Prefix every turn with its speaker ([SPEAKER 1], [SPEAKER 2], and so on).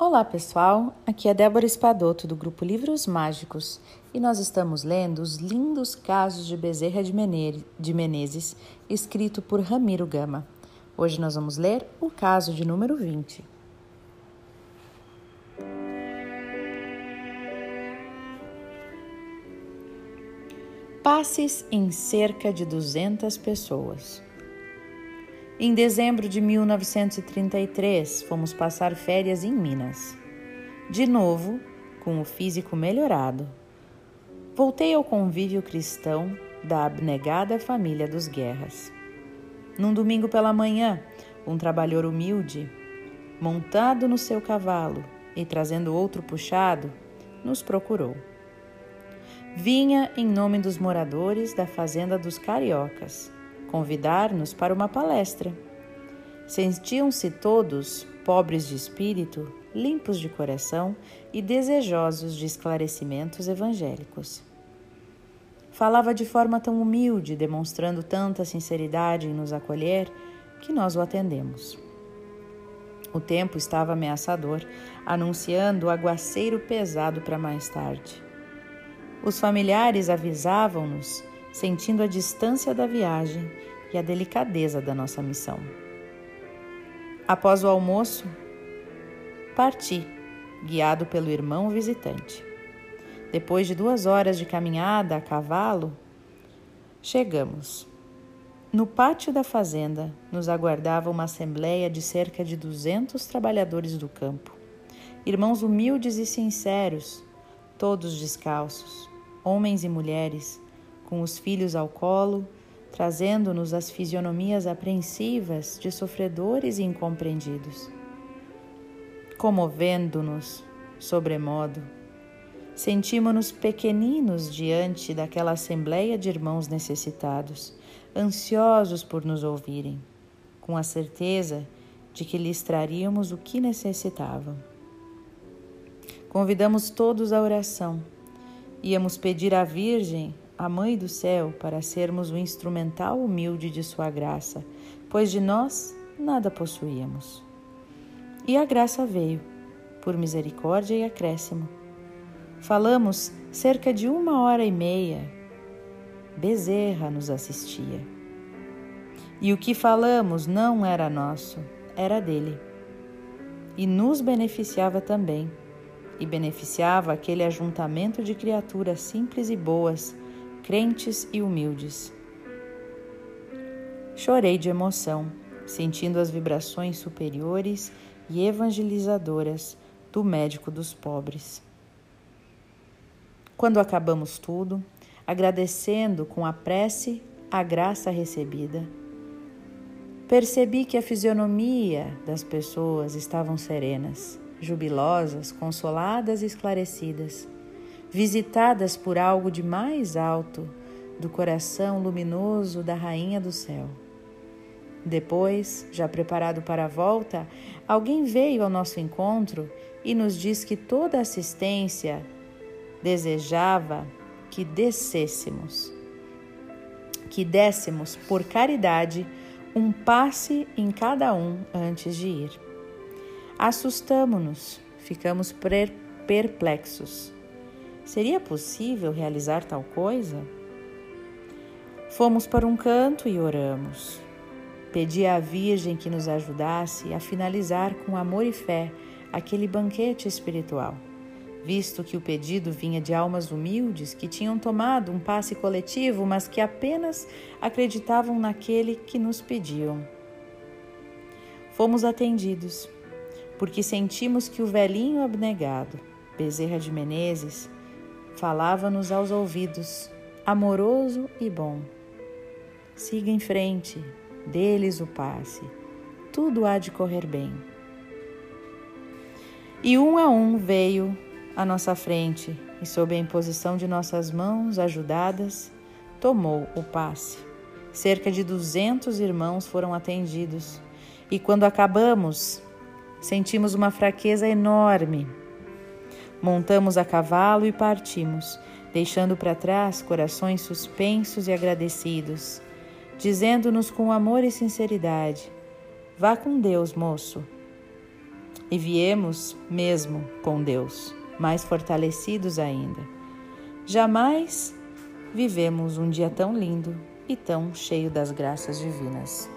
[SPEAKER 1] Olá pessoal, aqui é Débora Espadoto do grupo Livros Mágicos e nós estamos lendo os lindos casos de Bezerra de Menezes, escrito por Ramiro Gama. Hoje nós vamos ler o caso de número 20. Passes em cerca de 200 pessoas. Em dezembro de 1933, fomos passar férias em Minas. De novo, com o físico melhorado. Voltei ao convívio cristão da abnegada família dos Guerras. Num domingo pela manhã, um trabalhador humilde, montado no seu cavalo e trazendo outro puxado, nos procurou. Vinha em nome dos moradores da fazenda dos Cariocas convidar-nos para uma palestra. Sentiam-se todos, pobres de espírito, limpos de coração e desejosos de esclarecimentos evangélicos. Falava de forma tão humilde, demonstrando tanta sinceridade em nos acolher, que nós o atendemos. O tempo estava ameaçador, anunciando o aguaceiro pesado para mais tarde. Os familiares avisavam-nos sentindo a distância da viagem e a delicadeza da nossa missão. Após o almoço, parti, guiado pelo irmão visitante. Depois de duas horas de caminhada a cavalo, chegamos. No pátio da fazenda nos aguardava uma assembleia de cerca de 200 trabalhadores do campo, irmãos humildes e sinceros, todos descalços, homens e mulheres, com os filhos ao colo, trazendo-nos as fisionomias apreensivas de sofredores e incompreendidos. Comovendo-nos sobremodo, sentimos-nos pequeninos diante daquela assembleia de irmãos necessitados, ansiosos por nos ouvirem, com a certeza de que lhes traríamos o que necessitavam. Convidamos todos à oração. Íamos pedir à Virgem a Mãe do Céu, para sermos o instrumental humilde de Sua graça, pois de nós nada possuíamos. E a graça veio, por misericórdia e acréscimo. Falamos cerca de uma hora e meia. Bezerra nos assistia. E o que falamos não era nosso, era dele. E nos beneficiava também, e beneficiava aquele ajuntamento de criaturas simples e boas crentes e humildes. Chorei de emoção, sentindo as vibrações superiores e evangelizadoras do médico dos pobres. Quando acabamos tudo, agradecendo com a prece a graça recebida, percebi que a fisionomia das pessoas estavam serenas, jubilosas, consoladas e esclarecidas visitadas por algo de mais alto do coração luminoso da Rainha do Céu. Depois, já preparado para a volta, alguém veio ao nosso encontro e nos diz que toda assistência desejava que descêssemos, que dessemos por caridade um passe em cada um antes de ir. Assustamo-nos, ficamos perplexos. Seria possível realizar tal coisa? Fomos para um canto e oramos. Pedi à Virgem que nos ajudasse a finalizar com amor e fé aquele banquete espiritual, visto que o pedido vinha de almas humildes que tinham tomado um passe coletivo, mas que apenas acreditavam naquele que nos pediam. Fomos atendidos, porque sentimos que o velhinho abnegado, Bezerra de Menezes, falava-nos aos ouvidos, amoroso e bom. Siga em frente, deles o passe, tudo há de correr bem. E um a um veio à nossa frente e, sob a imposição de nossas mãos ajudadas, tomou o passe. Cerca de duzentos irmãos foram atendidos, e quando acabamos, sentimos uma fraqueza enorme Montamos a cavalo e partimos, deixando para trás corações suspensos e agradecidos, dizendo-nos com amor e sinceridade: Vá com Deus, moço. e viemos mesmo com Deus, mais fortalecidos ainda. Jamais vivemos um dia tão lindo e tão cheio das graças divinas.